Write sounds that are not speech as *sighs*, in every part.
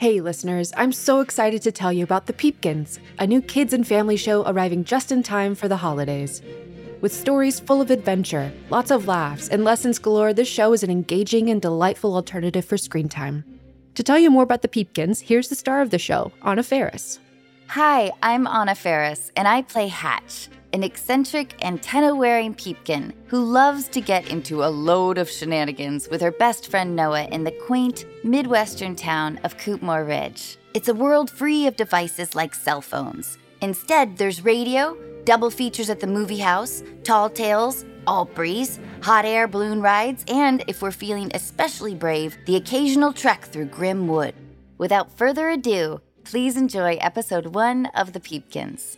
Hey, listeners, I'm so excited to tell you about The Peepkins, a new kids and family show arriving just in time for the holidays. With stories full of adventure, lots of laughs, and lessons galore, this show is an engaging and delightful alternative for screen time. To tell you more about The Peepkins, here's the star of the show, Anna Faris. Hi, I'm Anna Faris, and I play Hatch, an eccentric antenna wearing peepkin who loves to get into a load of shenanigans with her best friend Noah in the quaint, Midwestern town of Coopmore Ridge. It's a world free of devices like cell phones. Instead, there's radio, double features at the movie house, tall tales, alt breeze, hot air balloon rides, and if we're feeling especially brave, the occasional trek through grim wood. Without further ado, please enjoy episode one of The Peepkins.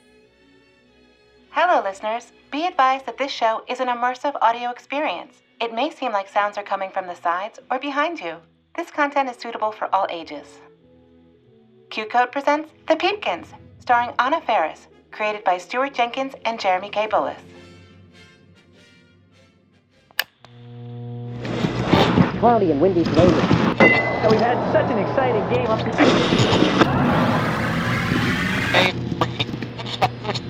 Hello, listeners. Be advised that this show is an immersive audio experience. It may seem like sounds are coming from the sides or behind you. This content is suitable for all ages. Q Code presents The Peepkins, starring Anna Faris, created by Stuart Jenkins and Jeremy K. Bullis. Cloudy and windy today. So we've had such an exciting game up to *laughs*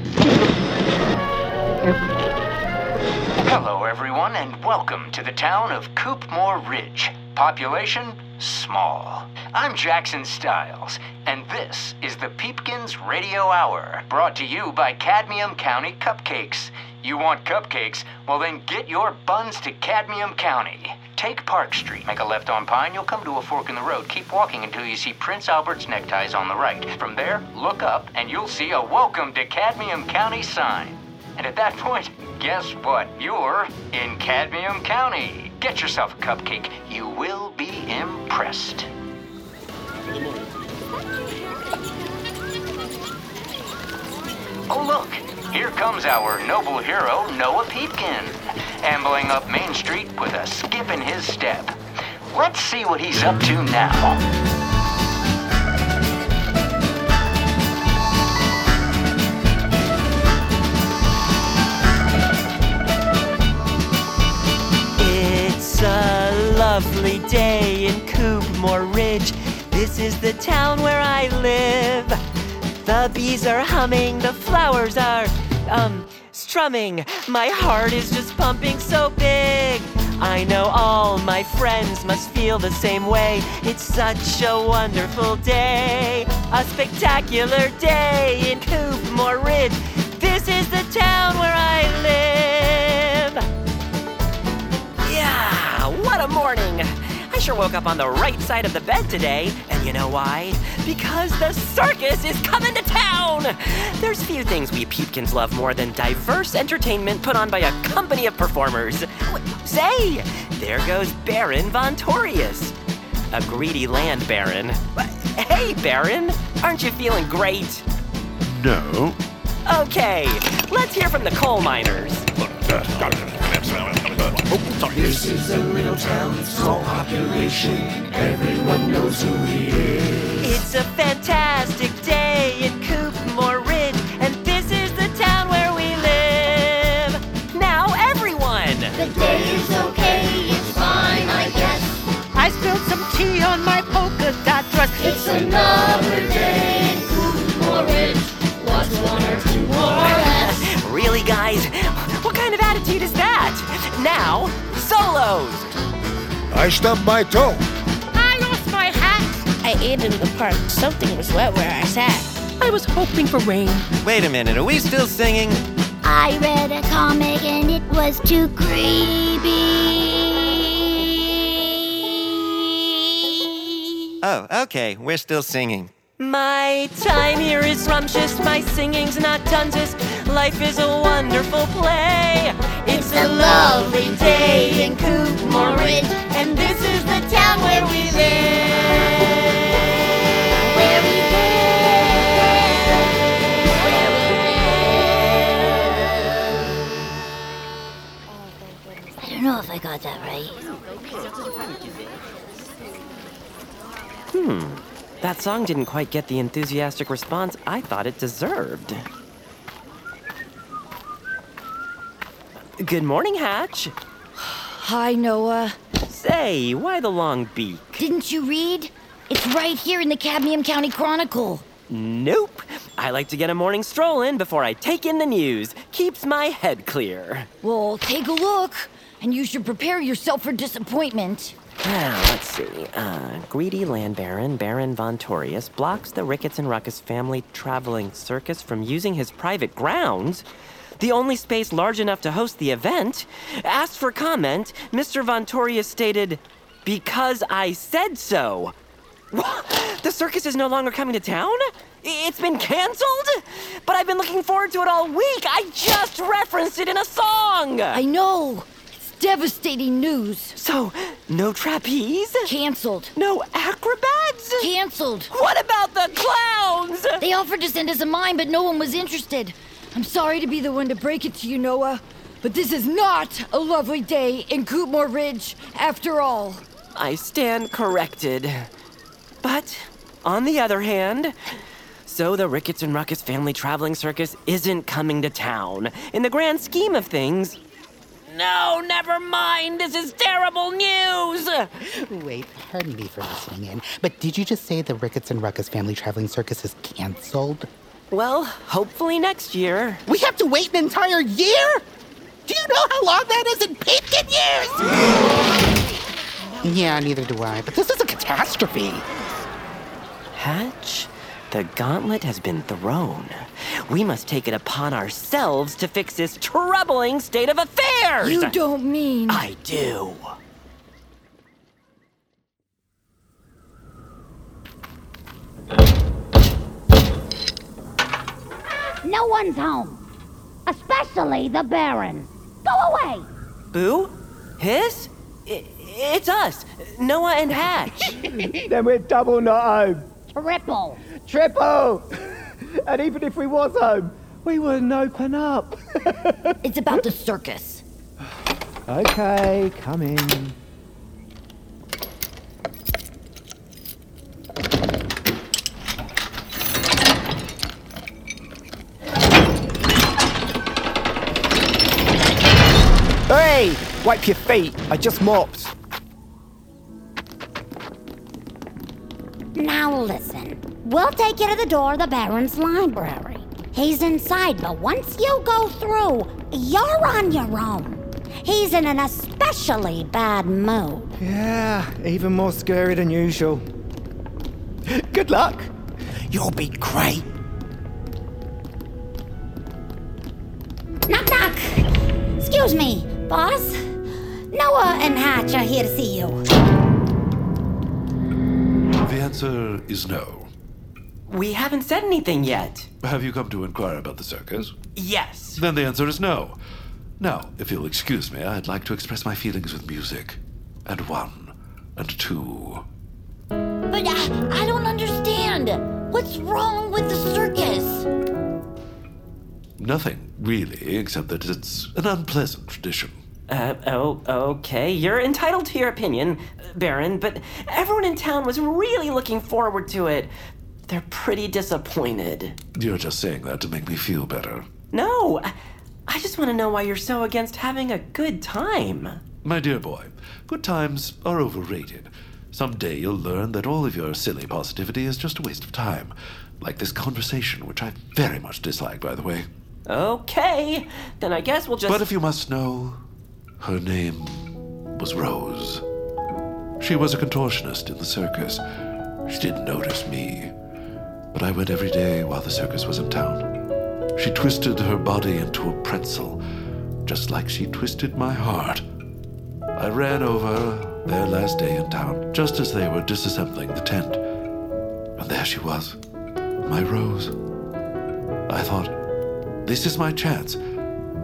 everyone, and welcome to the town of Coopmore Ridge. Population small. I'm Jackson Styles, and this is the Peepkins Radio Hour, brought to you by Cadmium County Cupcakes. You want cupcakes? Well, then get your buns to Cadmium County. Take Park Street, make a left on Pine, you'll come to a fork in the road. Keep walking until you see Prince Albert's neckties on the right. From there, look up, and you'll see a Welcome to Cadmium County sign. And at that point, guess what? You're in Cadmium County. Get yourself a cupcake. You will be impressed. Oh, look. Here comes our noble hero, Noah Peepkin, ambling up Main Street with a skip in his step. Let's see what he's up to now. Lovely day in Coopmore Ridge. This is the town where I live. The bees are humming, the flowers are, um, strumming. My heart is just pumping so big. I know all my friends must feel the same way. It's such a wonderful day, a spectacular day in Coopmore Ridge. This is the town where I live. What a morning! I sure woke up on the right side of the bed today. And you know why? Because the circus is coming to town! There's few things we Peepkins love more than diverse entertainment put on by a company of performers. Say, there goes Baron Von Torius. A greedy land baron. Hey, Baron, aren't you feeling great? No. Okay, let's hear from the coal miners. Oh, this is a little town, small population. Everyone knows who he is. It's a fantastic day in Coopmore Ridge, and this is the town where we live. Now, everyone! The day is okay, it's fine, I guess. I spilled some tea on my polka dot dress. It's another I stubbed my toe. I lost my hat. I ate in the park, something was wet where I sat. I was hoping for rain. Wait a minute, are we still singing? I read a comic and it was too creepy. Oh, okay, we're still singing. My time here is scrumptious, my singing's not dungeous. Life is a wonderful play. It's a lovely day in Coopmore Ridge, and this is the town where we live. Where we live. Where we live. I don't know if I got that right. Hmm. That song didn't quite get the enthusiastic response I thought it deserved. Good morning, Hatch. Hi, Noah. Say, why the long beak? Didn't you read? It's right here in the Cadmium County Chronicle. Nope. I like to get a morning stroll in before I take in the news. Keeps my head clear. Well, take a look, and you should prepare yourself for disappointment. Now, let's see. Uh, greedy land baron, Baron von Torius blocks the Ricketts and Ruckus family traveling circus from using his private grounds. The only space large enough to host the event. Asked for comment, Mr. Von Torius stated, Because I said so. What? The circus is no longer coming to town? It's been canceled? But I've been looking forward to it all week. I just referenced it in a song. I know. It's devastating news. So, no trapeze? Canceled. No acrobats? Canceled. What about the clowns? They offered to send us a mime, but no one was interested. I'm sorry to be the one to break it to you, Noah, but this is not a lovely day in Coopmore Ridge after all. I stand corrected. But, on the other hand, so the Ricketts and Ruckus family traveling circus isn't coming to town. In the grand scheme of things, no, never mind. This is terrible news. Wait, pardon me for listening in, but did you just say the Ricketts and Ruckus family traveling circus is canceled? Well, hopefully next year. We have to wait an entire year? Do you know how long that is in Peepkin years? yeah, neither do I, but this is a catastrophe. Hatch, the gauntlet has been thrown. We must take it upon ourselves to fix this troubling state of affairs. You don't mean. I do. No one's home. Especially the Baron. Go away! Boo? Hiss? I- it's us, Noah and Hatch. *laughs* then we're double not home. Triple. Triple! *laughs* and even if we was home, we wouldn't open up. *laughs* It's about the circus. okay, come in. Hey! Wipe your feet. I just mopped. Now listen. We'll take you to the door of the Baron's library. He's inside, but once you go through, you're on your own. He's in an especially bad mood. Yeah, even more scary than usual. Good luck. You'll be great. Knock, knock. Excuse me, boss. Noah and Hatch are here to see you. The answer is no. We haven't said anything yet. Have you come to inquire about the circus? Yes. Then the answer is no. Now, if you'll excuse me, I'd like to express my feelings with music. And one, and two. But I, I don't understand. What's wrong with the circus? Nothing, really, except that it's an unpleasant tradition. Uh, oh, okay. You're entitled to your opinion, Baron, but everyone in town was really looking forward to it. They're pretty disappointed. You're just saying that to make me feel better. No, I- I just want to know why you're so against having a good time. My dear boy, good times are overrated. Someday you'll learn that all of your silly positivity is just a waste of time. Like this conversation, which I very much dislike, by the way. Okay, then I guess we'll just. But if you must know, her name was Rose. She was a contortionist in the circus. She didn't notice me, but I went every day while the circus was in town. She twisted her body into a pretzel, just like she twisted my heart. I ran over their last day in town, just as they were disassembling the tent. And there she was, my Rose. I thought, this is my chance.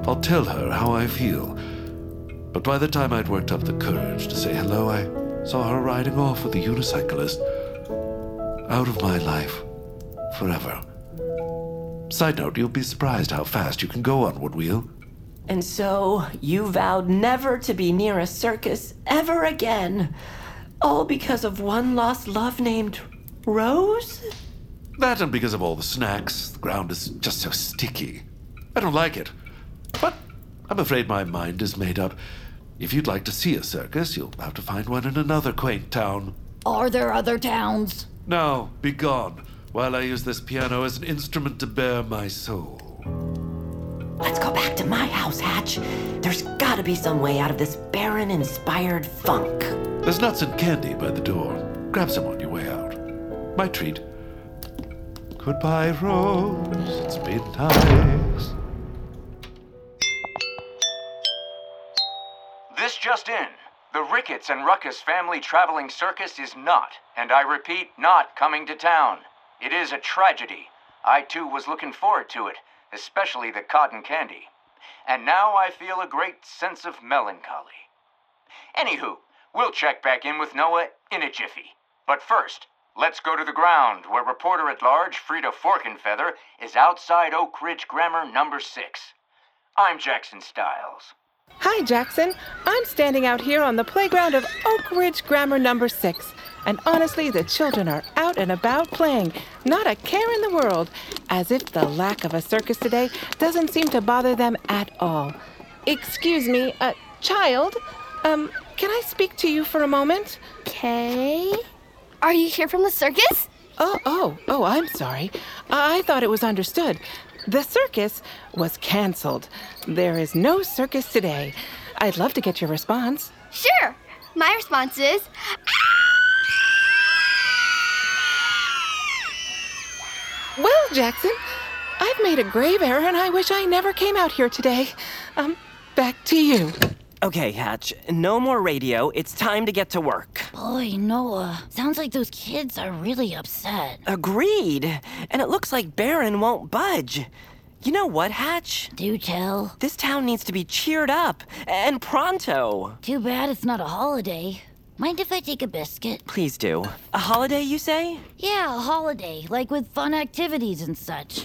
I'll tell her how I feel. But by the time I'd worked up the courage to say hello, I saw her riding off with a unicyclist. Out of my life. Forever. Side note, you'll be surprised how fast you can go on Woodwheel. And so you vowed never to be near a circus ever again. All because of one lost love named Rose? That and because of all the snacks. The ground is just so sticky. I don't like it. But I'm afraid my mind is made up. If you'd like to see a circus, you'll have to find one in another quaint town. Are there other towns? Now, be gone, while I use this piano as an instrument to bear my soul. Let's go back to my house, Hatch. There's gotta be some way out of this Baron inspired funk. There's nuts and candy by the door. Grab some on your way out. My treat. Goodbye, Rose. It's been nice. Just in. The Ricketts and Ruckus family traveling circus is not, and I repeat, not coming to town. It is a tragedy. I too was looking forward to it, especially the cotton candy. And now I feel a great sense of melancholy. Anywho, we'll check back in with Noah in a jiffy. But first, let's go to the ground where reporter at large Frida Forkenfeather is outside Oak Ridge Grammar number 6. I'm Jackson Styles. Hi, Jackson. I'm standing out here on the playground of Oak Ridge Grammar number 6. And honestly, the children are out and about playing, not a care in the world, as if the lack of a circus today doesn't seem to bother them at all. Excuse me, uh, child, um, can I speak to you for a moment? Okay. Are you here from the circus? Oh, oh, oh, I'm sorry. I thought it was understood. The circus was canceled. There is no circus today. I'd love to get your response. Sure. My response is Well, Jackson, I've made a grave error and I wish I never came out here today. Um, back to you. Okay, Hatch, no more radio. It's time to get to work. Boy, Noah, sounds like those kids are really upset. Agreed. And it looks like Baron won't budge. You know what, Hatch? Do tell. This town needs to be cheered up, and pronto. Too bad it's not a holiday. Mind if I take a biscuit? Please do. A holiday, you say? Yeah, a holiday, like with fun activities and such.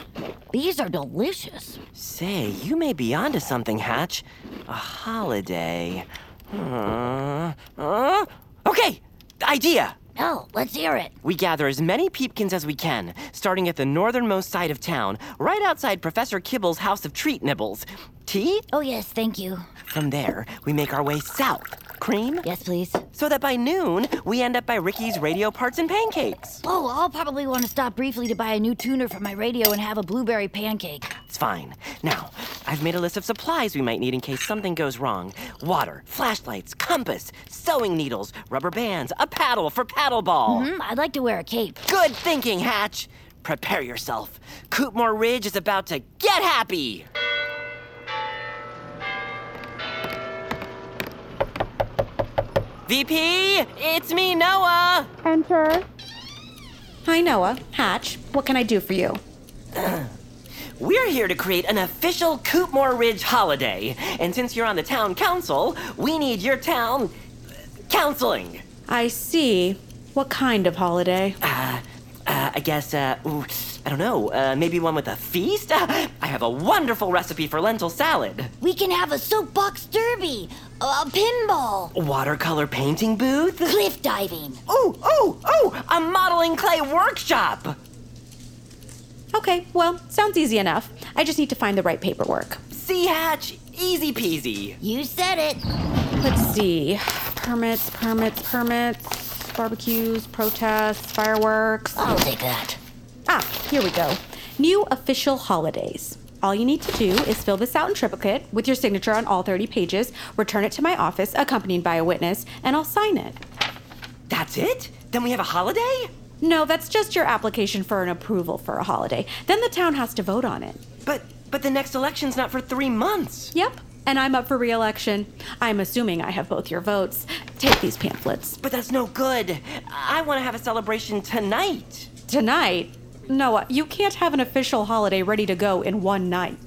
These are delicious. Say, you may be onto something, Hatch. A holiday. Uh, uh, okay, idea. Oh, let's hear it. We gather as many peepkins as we can, starting at the northernmost side of town, right outside Professor Kibble's house of treat nibbles. Tea? Oh, yes, thank you. From there, we make our way south. Cream? Yes, please. So that by noon, we end up by Ricky's radio parts and pancakes. Oh, I'll probably want to stop briefly to buy a new tuner for my radio and have a blueberry pancake. It's fine. Now, I've made a list of supplies we might need in case something goes wrong water, flashlights, compass, sewing needles, rubber bands, a paddle for paddleball. Mm-hmm. I'd like to wear a cape. Good thinking, Hatch. Prepare yourself. Coopmore Ridge is about to get happy. VP, it's me, Noah. Enter. Hi, Noah. Hatch. What can I do for you? *clears throat* We're here to create an official Coopmore Ridge holiday. And since you're on the town council, we need your town counseling. I see. What kind of holiday? Uh, uh, I guess, uh, ooh, I don't know, uh, maybe one with a feast? *laughs* I have a wonderful recipe for lentil salad. We can have a soapbox derby, a pinball, Watercolor painting booth? cliff diving. Oh, oh, oh, a modeling clay workshop. Okay, well, sounds easy enough. I just need to find the right paperwork. See, Hatch, easy peasy. You said it. Let's see. Permits, permits, permits, barbecues, protests, fireworks. I'll take that. Ah, here we go. New official holidays. All you need to do is fill this out in triplicate with your signature on all 30 pages, return it to my office accompanied by a witness, and I'll sign it. That's it? Then we have a holiday? No, that's just your application for an approval for a holiday. Then the town has to vote on it. But but the next election's not for three months. Yep. And I'm up for re-election. I'm assuming I have both your votes. Take these pamphlets. But that's no good. I want to have a celebration tonight. Tonight? Noah, you can't have an official holiday ready to go in one night.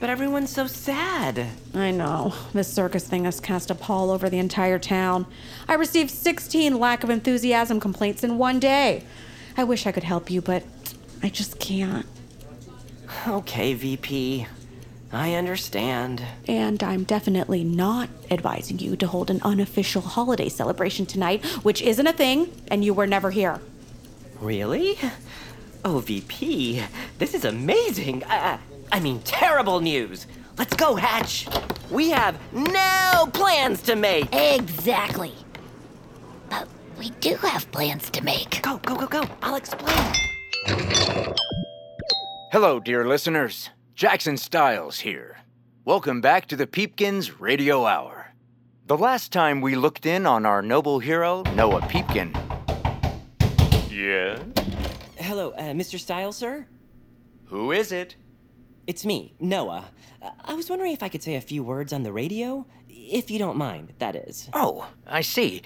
But everyone's so sad. I know. This circus thing has cast a pall over the entire town. I received 16 lack of enthusiasm complaints in one day. I wish I could help you, but I just can't. Okay, VP. I understand. And I'm definitely not advising you to hold an unofficial holiday celebration tonight, which isn't a thing, and you were never here. Really? Oh, VP, this is amazing. I, I mean, terrible news. Let's go, Hatch. We have no plans to make. Exactly. But we do have plans to make. Go, go, go, go. I'll explain. Hello, dear listeners. Jackson Styles here. Welcome back to the Peepkins Radio Hour. The last time we looked in on our noble hero, Noah Peepkin. Yeah? Hello, uh, Mr. Styles, sir? Who is it? It's me, Noah. Uh, I was wondering if I could say a few words on the radio. If you don't mind, that is. Oh, I see.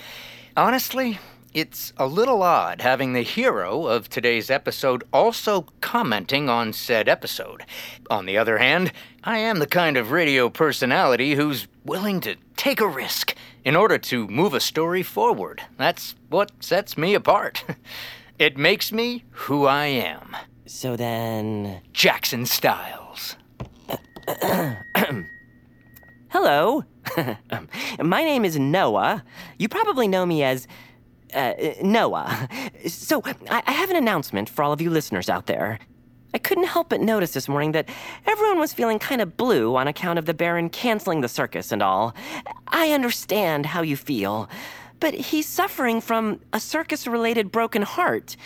Honestly, it's a little odd having the hero of today's episode also commenting on said episode. On the other hand, I am the kind of radio personality who's willing to take a risk in order to move a story forward. That's what sets me apart. *laughs* It makes me who I am. So then. Jackson Styles. *clears throat* Hello. *laughs* My name is Noah. You probably know me as. Uh, Noah. So, I, I have an announcement for all of you listeners out there. I couldn't help but notice this morning that everyone was feeling kind of blue on account of the Baron canceling the circus and all. I understand how you feel, but he's suffering from a circus related broken heart.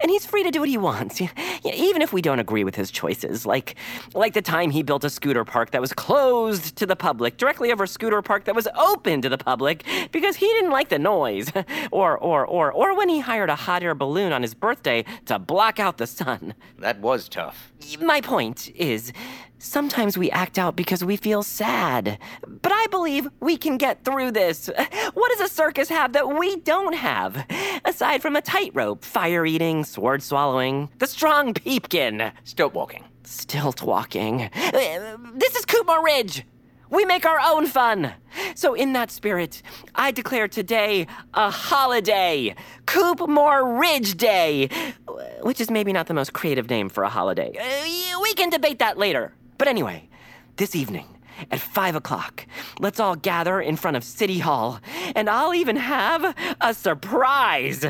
And he's free to do what he wants, *laughs* even if we don't agree with his choices. Like, like the time he built a scooter park that was closed to the public, directly over a scooter park that was open to the public because he didn't like the noise. *laughs* or, or, or, or when he hired a hot air balloon on his birthday to block out the sun. That was tough. My point is, Sometimes we act out because we feel sad. But I believe we can get through this. *laughs* What does a circus have that we don't have? Aside from a tightrope, fire eating, sword swallowing, the strong *laughs* peepkin. Stilt walking. Stilt walking. This is Coopmore Ridge. We make our own fun. So, in that spirit, I declare today a holiday Coopmore Ridge Day, which is maybe not the most creative name for a holiday. Uh, we can debate that later. But anyway, this evening at 5 o'clock, let's all gather in front of City Hall, and I'll even have a surprise.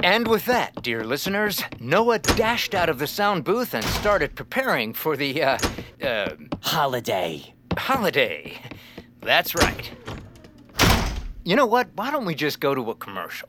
And with that, dear listeners, Noah dashed out of the sound booth and started preparing for the, uh, uh, holiday. Holiday. That's right. You know what? Why don't we just go to a commercial?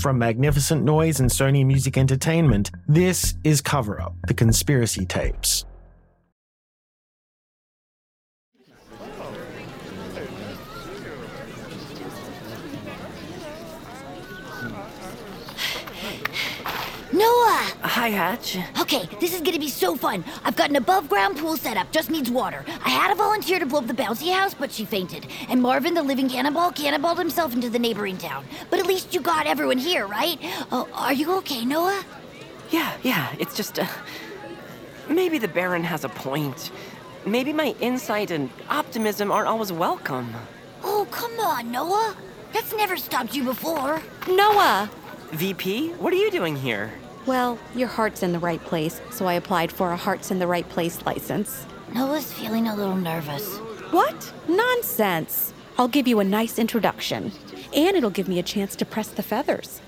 From Magnificent Noise and Sony Music Entertainment, this is Cover Up The Conspiracy Tapes. Noah! Hi, Hatch. Okay, this is gonna be so fun. I've got an above ground pool set up, just needs water. I had a volunteer to blow up the bouncy house, but she fainted. And Marvin, the living cannonball, cannonballed himself into the neighboring town. But at least you got everyone here, right? Oh, are you okay, Noah? Yeah, yeah, it's just, uh, maybe the Baron has a point. Maybe my insight and optimism aren't always welcome. Oh, come on, Noah. That's never stopped you before. Noah! VP, what are you doing here? Well, your heart's in the right place, so I applied for a Hearts in the Right Place license. Noah's feeling a little nervous. What? Nonsense. I'll give you a nice introduction, and it'll give me a chance to press the feathers.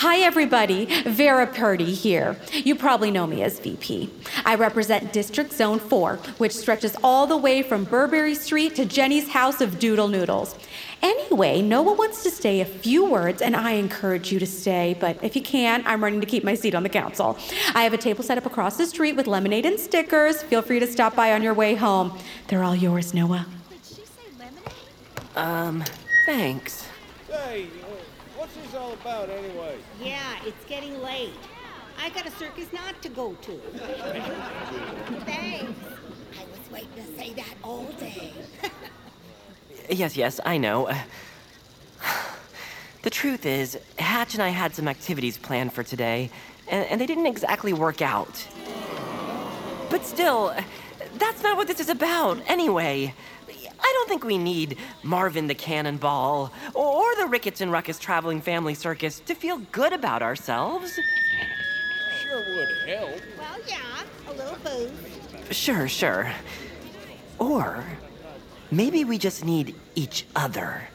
Hi, everybody. Vera Purdy here. You probably know me as VP. I represent District Zone 4, which stretches all the way from Burberry Street to Jenny's House of Doodle Noodles. Anyway, Noah wants to say a few words, and I encourage you to stay, but if you can't, I'm running to keep my seat on the council. I have a table set up across the street with lemonade and stickers. Feel free to stop by on your way home. They're all yours, Noah. Um, thanks. Hey, what's this all about anyway? Yeah, it's getting late. I got a circus not to go to. *laughs* Thanks. I was waiting to say that all day. *laughs* Yes, yes, I know. Uh, *sighs* The truth is, Hatch and I had some activities planned for today, and, and they didn't exactly work out. But still, that's not what this is about, anyway. I don't think we need Marvin the Cannonball or the Ricketts and Ruckus Traveling Family Circus to feel good about ourselves. Sure would help. Well, yeah, a little booze. Sure, sure. Or maybe we just need each other.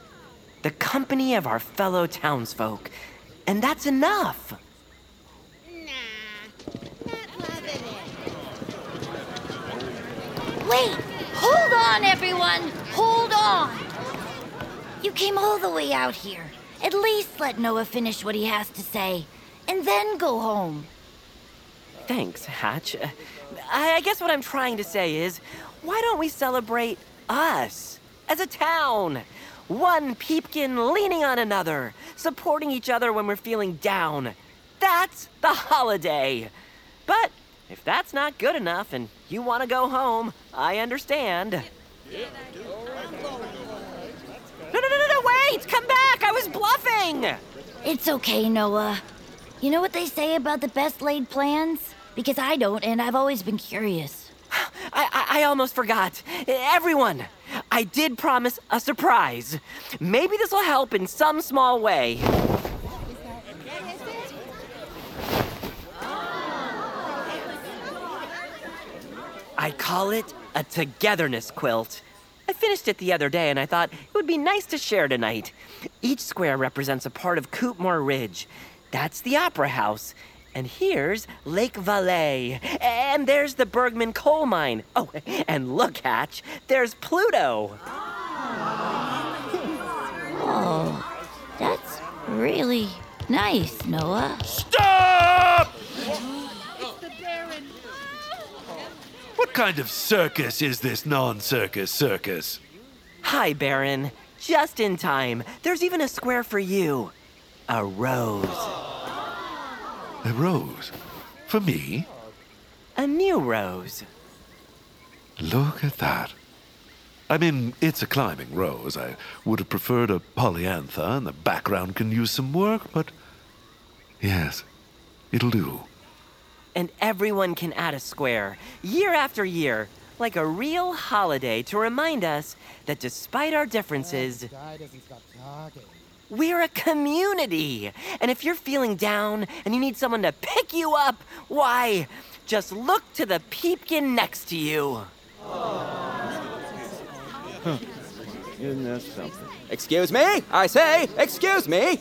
The company of our fellow townsfolk. And that's enough. Nah. Wait! Hold on, everyone! On! You came all the way out here. At least let Noah finish what he has to say, and then go home. Thanks, Hatch. Uh, I I guess what I'm trying to say is why don't we celebrate us as a town? One peepkin leaning on another, supporting each other when we're feeling down. That's the holiday. But if that's not good enough and you want to go home, I understand. No, no, no, no, no, wait! Come back! I was bluffing! It's okay, Noah. You know what they say about the best laid plans? Because I don't, and I've always been curious. *sighs* I, I, I almost forgot. Everyone, I did promise a surprise. Maybe this will help in some small way. I call it a togetherness quilt. I finished it the other day and I thought it would be nice to share tonight. Each square represents a part of Coopmore Ridge. That's the Opera House. And here's Lake Valais. And there's the Bergman coal mine. Oh, and look, Hatch, there's Pluto. Oh, that's really nice, Noah. Stop! What kind of circus is this non circus circus? Hi, Baron. Just in time. There's even a square for you. A rose. A rose? For me? A new rose. Look at that. I mean, it's a climbing rose. I would have preferred a polyantha, and the background can use some work, but. Yes, it'll do. And everyone can add a square, year after year, like a real holiday to remind us that despite our differences, we're a community. And if you're feeling down and you need someone to pick you up, why, just look to the peepkin next to you. *laughs* Isn't that something? Excuse me? I say, excuse me!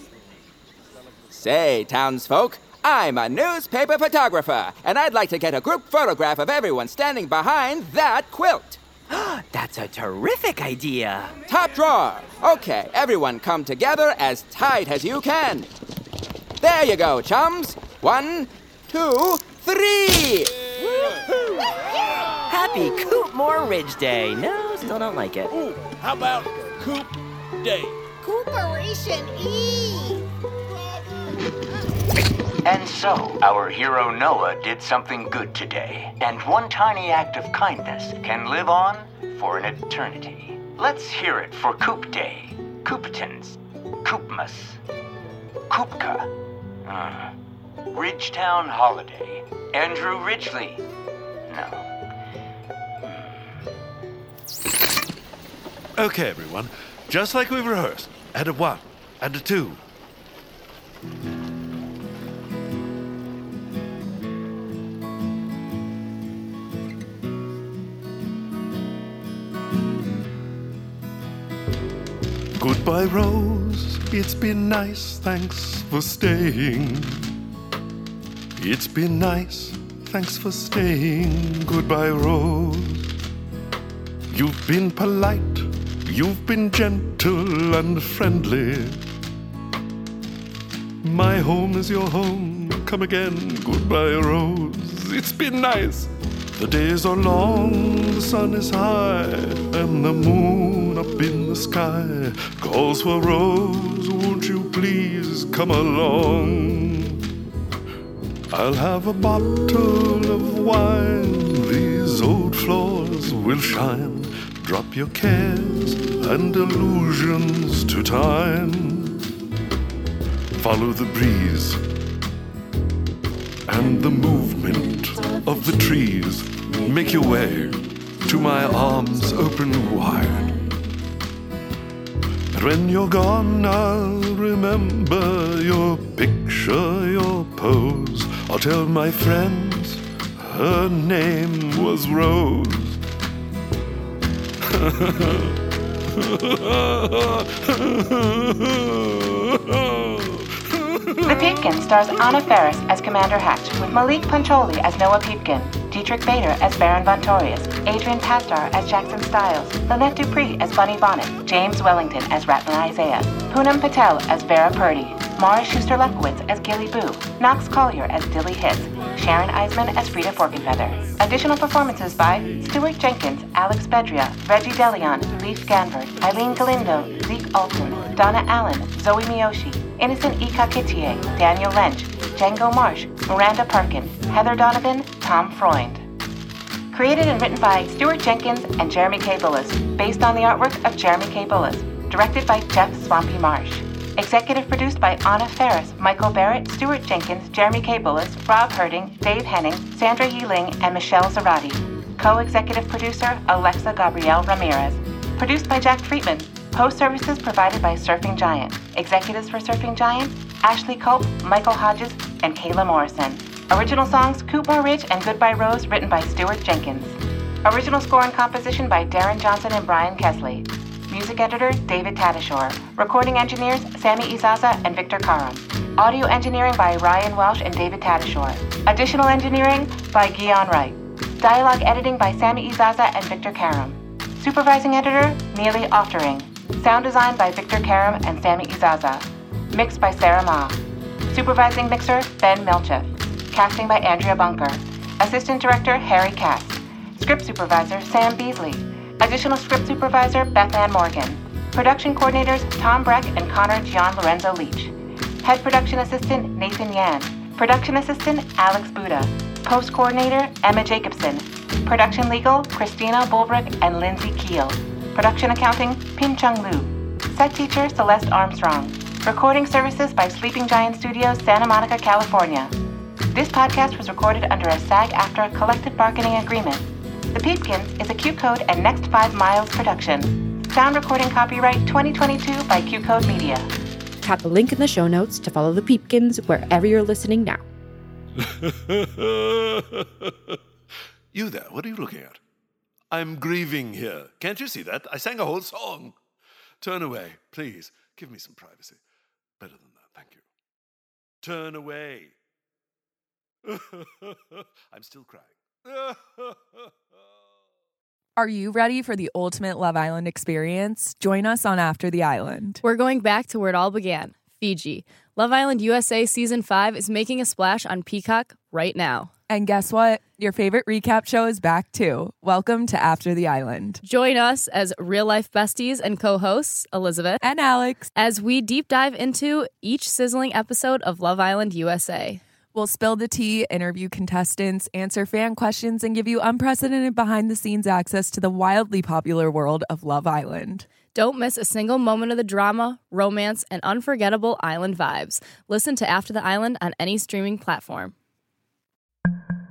Say, townsfolk, I'm a newspaper photographer, and I'd like to get a group photograph of everyone standing behind that quilt. *gasps* That's a terrific idea. Top drawer. Okay, everyone come together as tight as you can. There you go, chums. One, two, three. Happy Coopmore Ridge Day. No, still don't like it. Ooh, how about Coop Day? Cooperation Eve. And so, our hero Noah did something good today, and one tiny act of kindness can live on for an eternity. Let's hear it for Coop Day, Cooptons, Coopmas, Coopka, uh, Ridgetown Holiday, Andrew Ridgeley. No. Okay, everyone, just like we rehearsed. And a one, and a two. Goodbye, Rose. It's been nice, thanks for staying. It's been nice, thanks for staying. Goodbye, Rose. You've been polite, you've been gentle and friendly. My home is your home. Come again, goodbye, Rose. It's been nice. The days are long, the sun is high, and the moon up in the sky calls for Rose. Won't you please come along? I'll have a bottle of wine. These old floors will shine. Drop your cares and illusions to time. Follow the breeze and the movement of the trees. Make your way to my arms open wide. And when you're gone, I'll remember your picture, your pose. I'll tell my friends her name was Rose. *laughs* The Peepkin stars Anna Faris as Commander Hatch, with Maulik Pancholy as Noah Peepkin, Diedrich Bader as Baron Von Torius, Adrian Pasdar as Jackson Styles, Lynette Dupree as Bunny Bonnet, James Wellington as Ratna Isaiah, Poonam Patel as Vera Purdy, Mara Schuster Lefkowitz as Gilly Boo, Knox Collier as Dilly Hitz, Sharon Eisman as Frida Forkenfeather. Additional performances by Stuart Jenkins, Alex Bedria, Reggie Delion, Leif Ganford, Eileen Galindo, Zeke Alton, Donna Allen, Zoe Miyoshi, Innocent Ika Kitier, Daniel Lynch, Django Marsh, Miranda Parkin, Heather Donovan, Tom Freund. Created and written by Stuart Jenkins and Jeremy K. Bullis, based on the artwork of Jeremy K. Bullis, directed by Jeff Swampy Marsh. Executive produced by Anna Faris, Michael Barrett, Stuart Jenkins, Jeremy K. Bullis, Rob Herding, Dave Henning, Sandra Yeeling, and Michelle Zarati. Co-executive producer Alexa Gabrielle Ramirez. Produced by Jack Friedman. Post services provided by Surfing Giant. Executives for Surfing Giant, Ashley Culp, Michael Hodges, and Kayla Morrison. Original songs Coopmore Ridge and Goodbye Rose written by Stuart Jenkins. Original score and composition by Darren Johnson and Brian Kesley. Music editor David Tadashore. Recording engineers Sammy Izaza and Victor Karam. Audio engineering by Ryan Welsh and David Tadashore. Additional engineering by Guion Wright. Dialogue editing by Sammy Izaza and Victor Karam. Supervising editor Neely Oftering. Sound design by Victor Karam and Sammy Izaza. Mixed by Sarah Ma. Supervising mixer Ben Milcheff. Casting by Andrea Bunker. Assistant director Harry Cass. Script supervisor Sam Beasley. Additional script supervisor Beth Ann Morgan. Production coordinators Tom Breck and Connor Gian Lorenzo Leach. Head production assistant Nathan Yan. Production assistant Alex Buda. Post coordinator Emma Jacobson. Production legal Christina Bulbrook and Lindsay Keel. Production accounting Pin Chung Lu. Set teacher Celeste Armstrong. Recording services by Sleeping Giant Studios, Santa Monica, California. This podcast was recorded under a SAG-AFTRA collective bargaining agreement. The Peepkins is a Q Code and Next 5 Miles production. Sound recording copyright 2022 by Q Code Media. Tap the link in the show notes to follow the Peepkins wherever you're listening now. *laughs* you there, what are you looking at? I'm grieving here. Can't you see that? I sang a whole song. Turn away, please. Give me some privacy. Better than that, thank you. Turn away. *laughs* I'm still crying. *laughs* Are you ready for the ultimate Love Island experience? Join us on After the Island. We're going back to where it all began Fiji. Love Island USA Season 5 is making a splash on Peacock right now. And guess what? Your favorite recap show is back too. Welcome to After the Island. Join us as real life besties and co hosts, Elizabeth and Alex, as we deep dive into each sizzling episode of Love Island USA. We'll spill the tea, interview contestants, answer fan questions, and give you unprecedented behind the scenes access to the wildly popular world of Love Island. Don't miss a single moment of the drama, romance, and unforgettable island vibes. Listen to After the Island on any streaming platform.